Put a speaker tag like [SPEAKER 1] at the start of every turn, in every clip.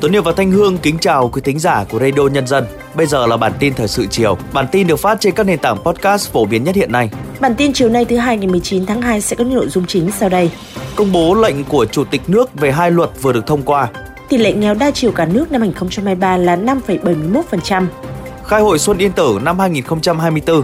[SPEAKER 1] Tuấn Hiệp và Thanh Hương kính chào quý thính giả của Radio Nhân dân. Bây giờ là bản tin thời sự chiều. Bản tin được phát trên các nền tảng podcast phổ biến nhất hiện nay.
[SPEAKER 2] Bản tin chiều nay thứ hai ngày 19 tháng 2 sẽ có những nội dung chính sau đây.
[SPEAKER 1] Công bố lệnh của Chủ tịch nước về hai luật vừa được thông qua.
[SPEAKER 2] Tỷ lệ nghèo đa chiều cả nước năm 2023 là 5,71%.
[SPEAKER 1] Khai hội Xuân Yên Tử năm 2024.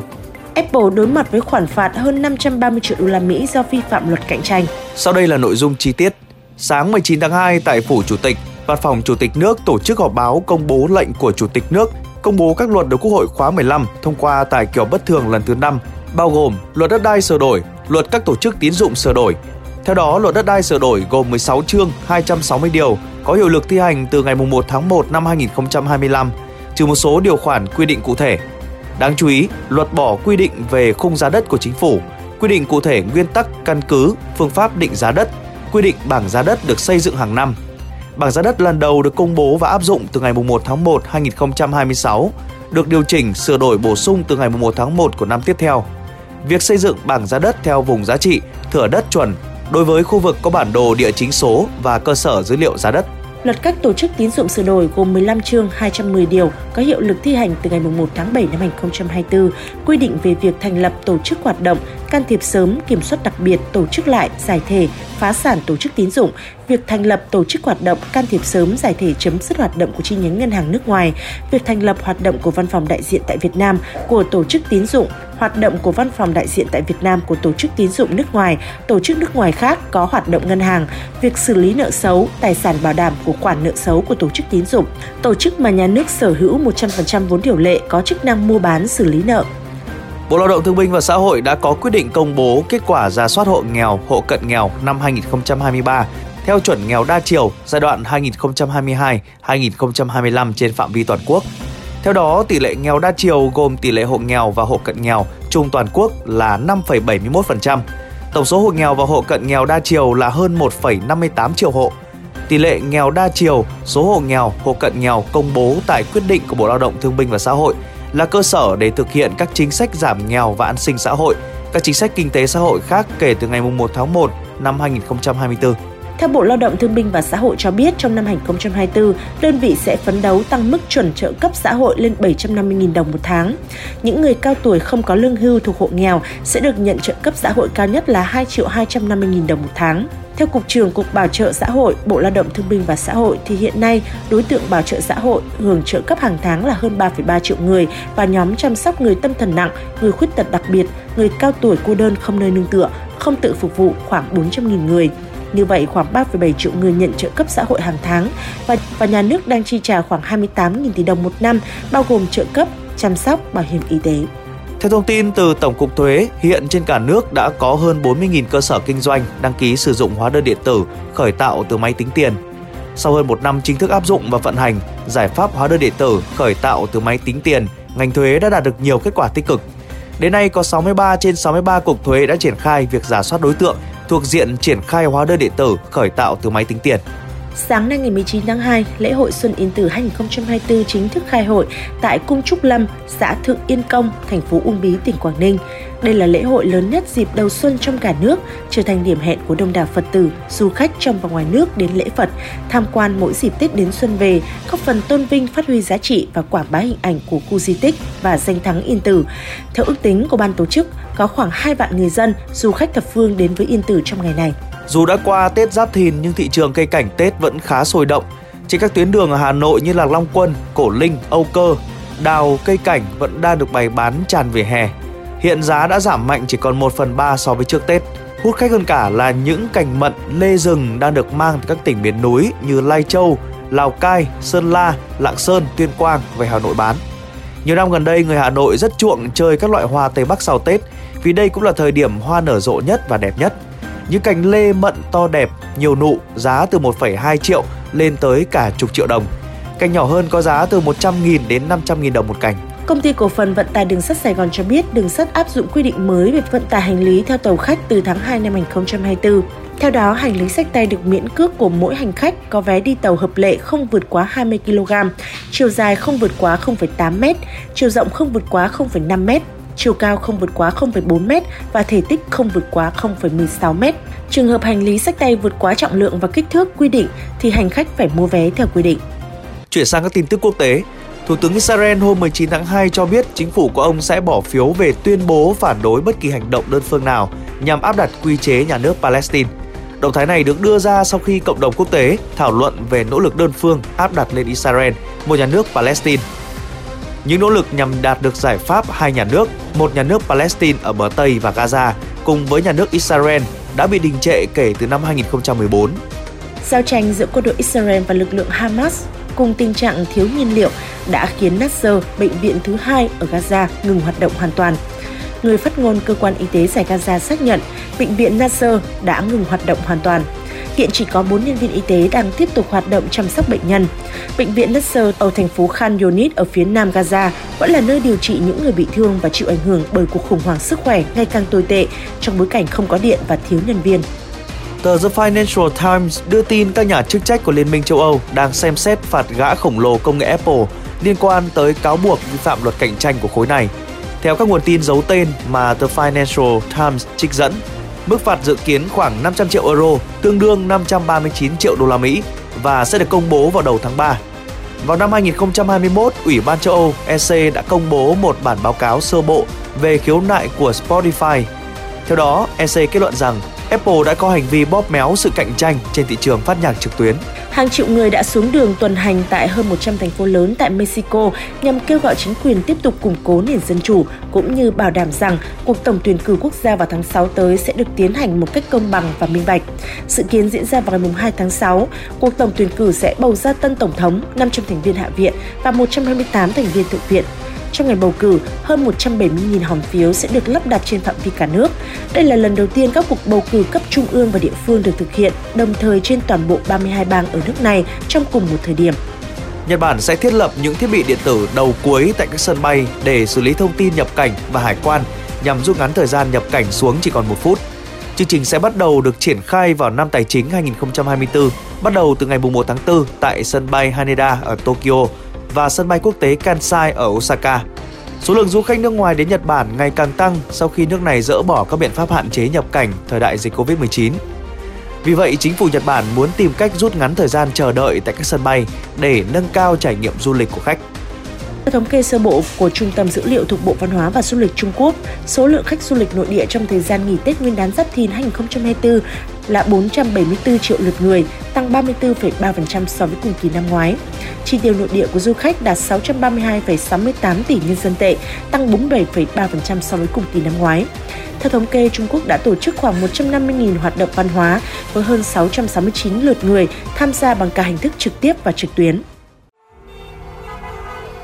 [SPEAKER 2] Apple đối mặt với khoản phạt hơn 530 triệu đô la Mỹ do vi phạm luật cạnh tranh.
[SPEAKER 1] Sau đây là nội dung chi tiết. Sáng 19 tháng 2 tại phủ Chủ tịch, Văn phòng Chủ tịch nước tổ chức họp báo công bố lệnh của Chủ tịch nước công bố các luật được Quốc hội khóa 15 thông qua tại kỳ họp bất thường lần thứ 5, bao gồm luật đất đai sửa đổi, luật các tổ chức tín dụng sửa đổi. Theo đó, luật đất đai sửa đổi gồm 16 chương, 260 điều, có hiệu lực thi hành từ ngày 1 tháng 1 năm 2025, trừ một số điều khoản quy định cụ thể. Đáng chú ý, luật bỏ quy định về khung giá đất của chính phủ, quy định cụ thể nguyên tắc, căn cứ, phương pháp định giá đất, quy định bảng giá đất được xây dựng hàng năm, Bảng giá đất lần đầu được công bố và áp dụng từ ngày 1 tháng 1 2026, được điều chỉnh sửa đổi bổ sung từ ngày 1 tháng 1 của năm tiếp theo. Việc xây dựng bảng giá đất theo vùng giá trị, thửa đất chuẩn đối với khu vực có bản đồ địa chính số và cơ sở dữ liệu giá đất.
[SPEAKER 2] Luật các tổ chức tín dụng sửa đổi gồm 15 chương 210 điều có hiệu lực thi hành từ ngày 1 tháng 7 năm 2024, quy định về việc thành lập tổ chức hoạt động, can thiệp sớm, kiểm soát đặc biệt, tổ chức lại, giải thể, phá sản tổ chức tín dụng, việc thành lập tổ chức hoạt động, can thiệp sớm, giải thể chấm dứt hoạt động của chi nhánh ngân hàng nước ngoài, việc thành lập hoạt động của văn phòng đại diện tại Việt Nam của tổ chức tín dụng, hoạt động của văn phòng đại diện tại Việt Nam của tổ chức tín dụng nước ngoài, tổ chức nước ngoài khác có hoạt động ngân hàng, việc xử lý nợ xấu, tài sản bảo đảm của khoản nợ xấu của tổ chức tín dụng, tổ chức mà nhà nước sở hữu 100% vốn điều lệ có chức năng mua bán xử lý nợ.
[SPEAKER 1] Bộ Lao động Thương binh và Xã hội đã có quyết định công bố kết quả ra soát hộ nghèo, hộ cận nghèo năm 2023 theo chuẩn nghèo đa chiều giai đoạn 2022-2025 trên phạm vi toàn quốc. Theo đó, tỷ lệ nghèo đa chiều gồm tỷ lệ hộ nghèo và hộ cận nghèo chung toàn quốc là 5,71%. Tổng số hộ nghèo và hộ cận nghèo đa chiều là hơn 1,58 triệu hộ. Tỷ lệ nghèo đa chiều, số hộ nghèo, hộ cận nghèo công bố tại quyết định của Bộ Lao động Thương binh và Xã hội là cơ sở để thực hiện các chính sách giảm nghèo và an sinh xã hội, các chính sách kinh tế xã hội khác kể từ ngày 1 tháng 1 năm 2024.
[SPEAKER 2] Theo Bộ Lao động Thương binh và Xã hội cho biết, trong năm 2024, đơn vị sẽ phấn đấu tăng mức chuẩn trợ cấp xã hội lên 750.000 đồng một tháng. Những người cao tuổi không có lương hưu thuộc hộ nghèo sẽ được nhận trợ cấp xã hội cao nhất là 2 triệu 250.000 đồng một tháng. Theo Cục trưởng Cục Bảo trợ xã hội, Bộ Lao động Thương binh và Xã hội thì hiện nay đối tượng bảo trợ xã hội hưởng trợ cấp hàng tháng là hơn 3,3 triệu người và nhóm chăm sóc người tâm thần nặng, người khuyết tật đặc biệt, người cao tuổi cô đơn không nơi nương tựa, không tự phục vụ khoảng 400.000 người. Như vậy, khoảng 3,7 triệu người nhận trợ cấp xã hội hàng tháng và, và nhà nước đang chi trả khoảng 28.000 tỷ đồng một năm, bao gồm trợ cấp, chăm sóc, bảo hiểm y tế.
[SPEAKER 1] Theo thông tin từ Tổng cục Thuế, hiện trên cả nước đã có hơn 40.000 cơ sở kinh doanh đăng ký sử dụng hóa đơn điện tử khởi tạo từ máy tính tiền. Sau hơn một năm chính thức áp dụng và vận hành, giải pháp hóa đơn điện tử khởi tạo từ máy tính tiền, ngành thuế đã đạt được nhiều kết quả tích cực. Đến nay có 63 trên 63 cục thuế đã triển khai việc giả soát đối tượng thuộc diện triển khai hóa đơn điện tử khởi tạo từ máy tính tiền.
[SPEAKER 2] Sáng nay ngày 19 tháng 2, lễ hội Xuân Yên Tử 2024 chính thức khai hội tại Cung Trúc Lâm, xã Thượng Yên Công, thành phố Uông Bí, tỉnh Quảng Ninh. Đây là lễ hội lớn nhất dịp đầu xuân trong cả nước, trở thành điểm hẹn của đông đảo Phật tử, du khách trong và ngoài nước đến lễ Phật, tham quan mỗi dịp Tết đến xuân về, góp phần tôn vinh phát huy giá trị và quảng bá hình ảnh của khu di tích và danh thắng Yên Tử. Theo ước tính của ban tổ chức, có khoảng 2 vạn người dân, du khách thập phương đến với Yên Tử trong ngày này.
[SPEAKER 1] Dù đã qua Tết Giáp Thìn nhưng thị trường cây cảnh Tết vẫn khá sôi động. Trên các tuyến đường ở Hà Nội như là Long Quân, Cổ Linh, Âu Cơ, đào cây cảnh vẫn đang được bày bán tràn về hè. Hiện giá đã giảm mạnh chỉ còn 1 phần 3 so với trước Tết. Hút khách hơn cả là những cành mận, lê rừng đang được mang từ các tỉnh miền núi như Lai Châu, Lào Cai, Sơn La, Lạng Sơn, Tuyên Quang về Hà Nội bán. Nhiều năm gần đây, người Hà Nội rất chuộng chơi các loại hoa Tây Bắc sau Tết vì đây cũng là thời điểm hoa nở rộ nhất và đẹp nhất. Những cành lê mận to đẹp, nhiều nụ, giá từ 1,2 triệu lên tới cả chục triệu đồng. Cành nhỏ hơn có giá từ 100.000 đến 500.000 đồng một cành.
[SPEAKER 2] Công ty cổ phần vận tải đường sắt Sài Gòn cho biết đường sắt áp dụng quy định mới về vận tải hành lý theo tàu khách từ tháng 2 năm 2024. Theo đó, hành lý sách tay được miễn cước của mỗi hành khách có vé đi tàu hợp lệ không vượt quá 20 kg, chiều dài không vượt quá 0,8 m, chiều rộng không vượt quá 0,5 m chiều cao không vượt quá 0,4 m và thể tích không vượt quá 0,16 m. Trường hợp hành lý sách tay vượt quá trọng lượng và kích thước quy định thì hành khách phải mua vé theo quy định.
[SPEAKER 1] Chuyển sang các tin tức quốc tế, Thủ tướng Israel hôm 19 tháng 2 cho biết chính phủ của ông sẽ bỏ phiếu về tuyên bố phản đối bất kỳ hành động đơn phương nào nhằm áp đặt quy chế nhà nước Palestine. Động thái này được đưa ra sau khi cộng đồng quốc tế thảo luận về nỗ lực đơn phương áp đặt lên Israel một nhà nước Palestine. Những nỗ lực nhằm đạt được giải pháp hai nhà nước, một nhà nước Palestine ở bờ Tây và Gaza cùng với nhà nước Israel đã bị đình trệ kể từ năm 2014.
[SPEAKER 2] Giao tranh giữa quân đội Israel và lực lượng Hamas cùng tình trạng thiếu nhiên liệu đã khiến Nasser, bệnh viện thứ hai ở Gaza, ngừng hoạt động hoàn toàn. Người phát ngôn cơ quan y tế giải Gaza xác nhận bệnh viện Nasser đã ngừng hoạt động hoàn toàn. Hiện chỉ có 4 nhân viên y tế đang tiếp tục hoạt động chăm sóc bệnh nhân. Bệnh viện Nasser ở thành phố Khan Yunis ở phía nam Gaza vẫn là nơi điều trị những người bị thương và chịu ảnh hưởng bởi cuộc khủng hoảng sức khỏe ngày càng tồi tệ trong bối cảnh không có điện và thiếu nhân viên.
[SPEAKER 1] Tờ The Financial Times đưa tin các nhà chức trách của Liên minh châu Âu đang xem xét phạt gã khổng lồ công nghệ Apple liên quan tới cáo buộc vi phạm luật cạnh tranh của khối này. Theo các nguồn tin giấu tên mà The Financial Times trích dẫn, mức phạt dự kiến khoảng 500 triệu euro, tương đương 539 triệu đô la Mỹ và sẽ được công bố vào đầu tháng 3. Vào năm 2021, Ủy ban châu Âu EC đã công bố một bản báo cáo sơ bộ về khiếu nại của Spotify. Theo đó, EC kết luận rằng Apple đã có hành vi bóp méo sự cạnh tranh trên thị trường phát nhạc trực tuyến.
[SPEAKER 2] Hàng triệu người đã xuống đường tuần hành tại hơn 100 thành phố lớn tại Mexico nhằm kêu gọi chính quyền tiếp tục củng cố nền dân chủ cũng như bảo đảm rằng cuộc tổng tuyển cử quốc gia vào tháng 6 tới sẽ được tiến hành một cách công bằng và minh bạch. Sự kiến diễn ra vào ngày 2 tháng 6, cuộc tổng tuyển cử sẽ bầu ra tân tổng thống, 500 thành viên hạ viện và 128 thành viên thượng viện. Trong ngày bầu cử, hơn 170.000 hòm phiếu sẽ được lắp đặt trên phạm vi cả nước. Đây là lần đầu tiên các cuộc bầu cử cấp trung ương và địa phương được thực hiện đồng thời trên toàn bộ 32 bang ở nước này trong cùng một thời điểm.
[SPEAKER 1] Nhật Bản sẽ thiết lập những thiết bị điện tử đầu cuối tại các sân bay để xử lý thông tin nhập cảnh và hải quan nhằm rút ngắn thời gian nhập cảnh xuống chỉ còn một phút. Chương trình sẽ bắt đầu được triển khai vào năm tài chính 2024, bắt đầu từ ngày 1 tháng 4 tại sân bay Haneda ở Tokyo và sân bay quốc tế Kansai ở Osaka. Số lượng du khách nước ngoài đến Nhật Bản ngày càng tăng sau khi nước này dỡ bỏ các biện pháp hạn chế nhập cảnh thời đại dịch Covid-19. Vì vậy, chính phủ Nhật Bản muốn tìm cách rút ngắn thời gian chờ đợi tại các sân bay để nâng cao trải nghiệm du lịch của khách.
[SPEAKER 2] Theo thống kê sơ bộ của Trung tâm Dữ liệu thuộc Bộ Văn hóa và Du lịch Trung Quốc, số lượng khách du lịch nội địa trong thời gian nghỉ Tết Nguyên đán Giáp Thìn 2024 là 474 triệu lượt người, tăng 34,3% so với cùng kỳ năm ngoái. Chi tiêu nội địa của du khách đạt 632,68 tỷ nhân dân tệ, tăng 47,3% so với cùng kỳ năm ngoái. Theo thống kê, Trung Quốc đã tổ chức khoảng 150.000 hoạt động văn hóa với hơn 669 lượt người tham gia bằng cả hình thức trực tiếp và trực tuyến.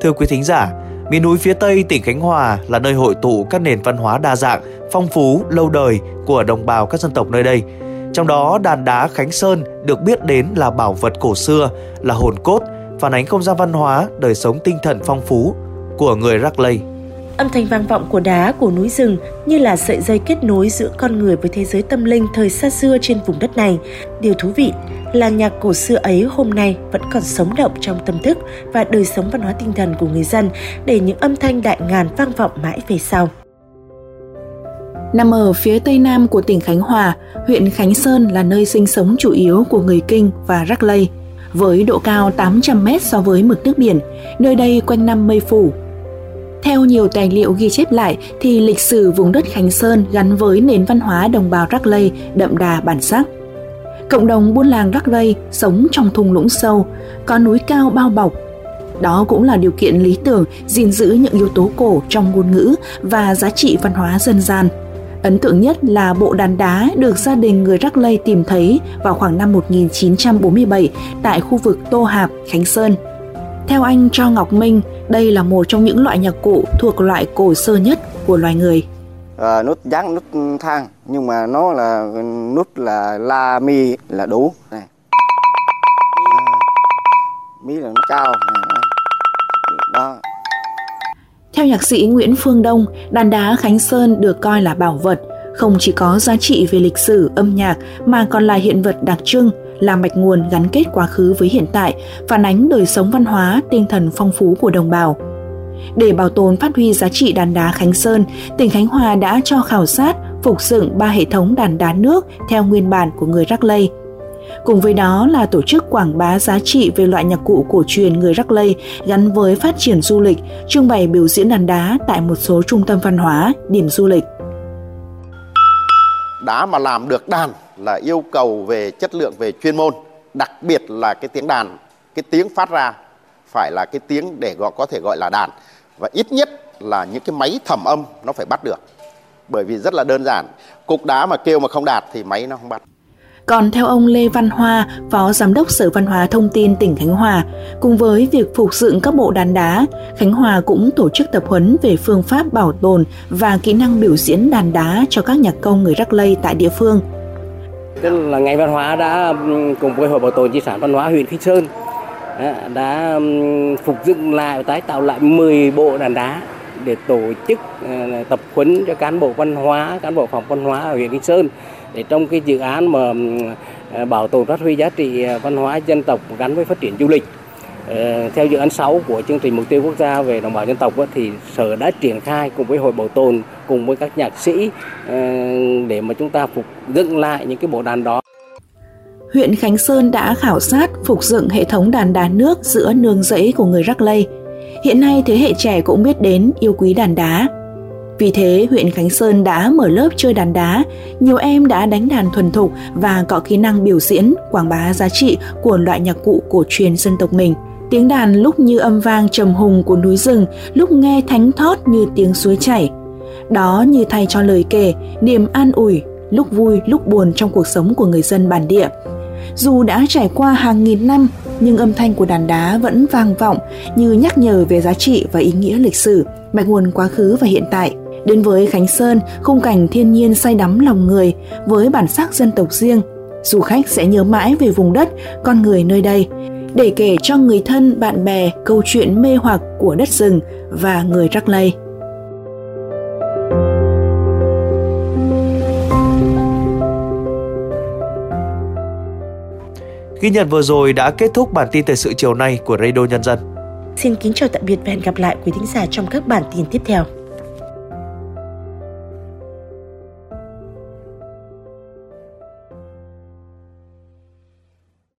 [SPEAKER 1] Thưa quý thính giả, miền núi phía Tây tỉnh Khánh Hòa là nơi hội tụ các nền văn hóa đa dạng, phong phú, lâu đời của đồng bào các dân tộc nơi đây – trong đó, đàn đá Khánh Sơn được biết đến là bảo vật cổ xưa, là hồn cốt, phản ánh không gian văn hóa, đời sống tinh thần phong phú của người Rắc Lây.
[SPEAKER 2] Âm thanh vang vọng của đá, của núi rừng như là sợi dây kết nối giữa con người với thế giới tâm linh thời xa xưa trên vùng đất này. Điều thú vị là nhạc cổ xưa ấy hôm nay vẫn còn sống động trong tâm thức và đời sống văn hóa tinh thần của người dân để những âm thanh đại ngàn vang vọng mãi về sau.
[SPEAKER 3] Nằm ở phía tây nam của tỉnh Khánh Hòa, huyện Khánh Sơn là nơi sinh sống chủ yếu của người Kinh và Rắc Lây. Với độ cao 800 m so với mực nước biển, nơi đây quanh năm mây phủ. Theo nhiều tài liệu ghi chép lại thì lịch sử vùng đất Khánh Sơn gắn với nền văn hóa đồng bào Rắc Lây đậm đà bản sắc. Cộng đồng buôn làng Rắc Lây sống trong thung lũng sâu, có núi cao bao bọc, đó cũng là điều kiện lý tưởng gìn giữ những yếu tố cổ trong ngôn ngữ và giá trị văn hóa dân gian. Ấn tượng nhất là bộ đàn đá được gia đình người Rắc Lây tìm thấy vào khoảng năm 1947 tại khu vực Tô Hạp, Khánh Sơn. Theo anh Cho Ngọc Minh, đây là một trong những loại nhạc cụ thuộc loại cổ sơ nhất của loài người.
[SPEAKER 4] À, nút dáng nút thang nhưng mà nó là nút là la mi là đủ này. À, mi là nó cao này.
[SPEAKER 3] đó theo nhạc sĩ Nguyễn Phương Đông, đàn đá Khánh Sơn được coi là bảo vật, không chỉ có giá trị về lịch sử, âm nhạc mà còn là hiện vật đặc trưng, là mạch nguồn gắn kết quá khứ với hiện tại, phản ánh đời sống văn hóa, tinh thần phong phú của đồng bào. Để bảo tồn phát huy giá trị đàn đá Khánh Sơn, tỉnh Khánh Hòa đã cho khảo sát, phục dựng ba hệ thống đàn đá nước theo nguyên bản của người Rắc Lây. Cùng với đó là tổ chức quảng bá giá trị về loại nhạc cụ cổ truyền người Rắc Lây gắn với phát triển du lịch, trưng bày biểu diễn đàn đá tại một số trung tâm văn hóa, điểm du lịch.
[SPEAKER 5] Đá mà làm được đàn là yêu cầu về chất lượng về chuyên môn, đặc biệt là cái tiếng đàn, cái tiếng phát ra phải là cái tiếng để gọi có thể gọi là đàn và ít nhất là những cái máy thẩm âm nó phải bắt được. Bởi vì rất là đơn giản, cục đá mà kêu mà không đạt thì máy nó không bắt.
[SPEAKER 3] Còn theo ông Lê Văn Hoa, Phó Giám đốc Sở Văn hóa Thông tin tỉnh Khánh Hòa, cùng với việc phục dựng các bộ đàn đá, Khánh Hòa cũng tổ chức tập huấn về phương pháp bảo tồn và kỹ năng biểu diễn đàn đá cho các nhạc công người Rắc Lây tại địa phương.
[SPEAKER 6] Tức là ngành văn hóa đã cùng với Hội Bảo tồn Di sản Văn hóa huyện Khánh Sơn đã phục dựng lại tái tạo lại 10 bộ đàn đá để tổ chức ờ, tập huấn cho cán bộ văn hóa, cán bộ phòng văn hóa ở huyện Kinh Sơn. Để trong cái dự án mà ờ, bảo tồn phát huy giá trị ờ, văn hóa dân tộc gắn với phát triển du lịch Ờ, theo dự án 6 của chương trình mục tiêu quốc gia về đồng bào dân tộc thì sở đã triển khai cùng với hội bảo tồn cùng với các nhạc sĩ ờ, để mà chúng ta phục dựng lại những cái bộ đàn đó
[SPEAKER 3] huyện Khánh Sơn đã khảo sát phục dựng hệ thống đàn đá nước giữa nương rẫy của người Rắc Lây. Hiện nay thế hệ trẻ cũng biết đến yêu quý đàn đá. Vì thế, huyện Khánh Sơn đã mở lớp chơi đàn đá, nhiều em đã đánh đàn thuần thục và có kỹ năng biểu diễn, quảng bá giá trị của loại nhạc cụ cổ truyền dân tộc mình. Tiếng đàn lúc như âm vang trầm hùng của núi rừng, lúc nghe thánh thót như tiếng suối chảy. Đó như thay cho lời kể, niềm an ủi, lúc vui lúc buồn trong cuộc sống của người dân bản địa. Dù đã trải qua hàng nghìn năm, nhưng âm thanh của đàn đá vẫn vang vọng như nhắc nhở về giá trị và ý nghĩa lịch sử, mạch nguồn quá khứ và hiện tại. Đến với Khánh Sơn, khung cảnh thiên nhiên say đắm lòng người với bản sắc dân tộc riêng. Du khách sẽ nhớ mãi về vùng đất, con người nơi đây, để kể cho người thân, bạn bè câu chuyện mê hoặc của đất rừng và người Rắc Lây.
[SPEAKER 1] Ghi nhận vừa rồi đã kết thúc bản tin thời sự chiều nay của Radio Nhân dân.
[SPEAKER 2] Xin kính chào tạm biệt và hẹn gặp lại quý thính giả trong các bản tin tiếp theo.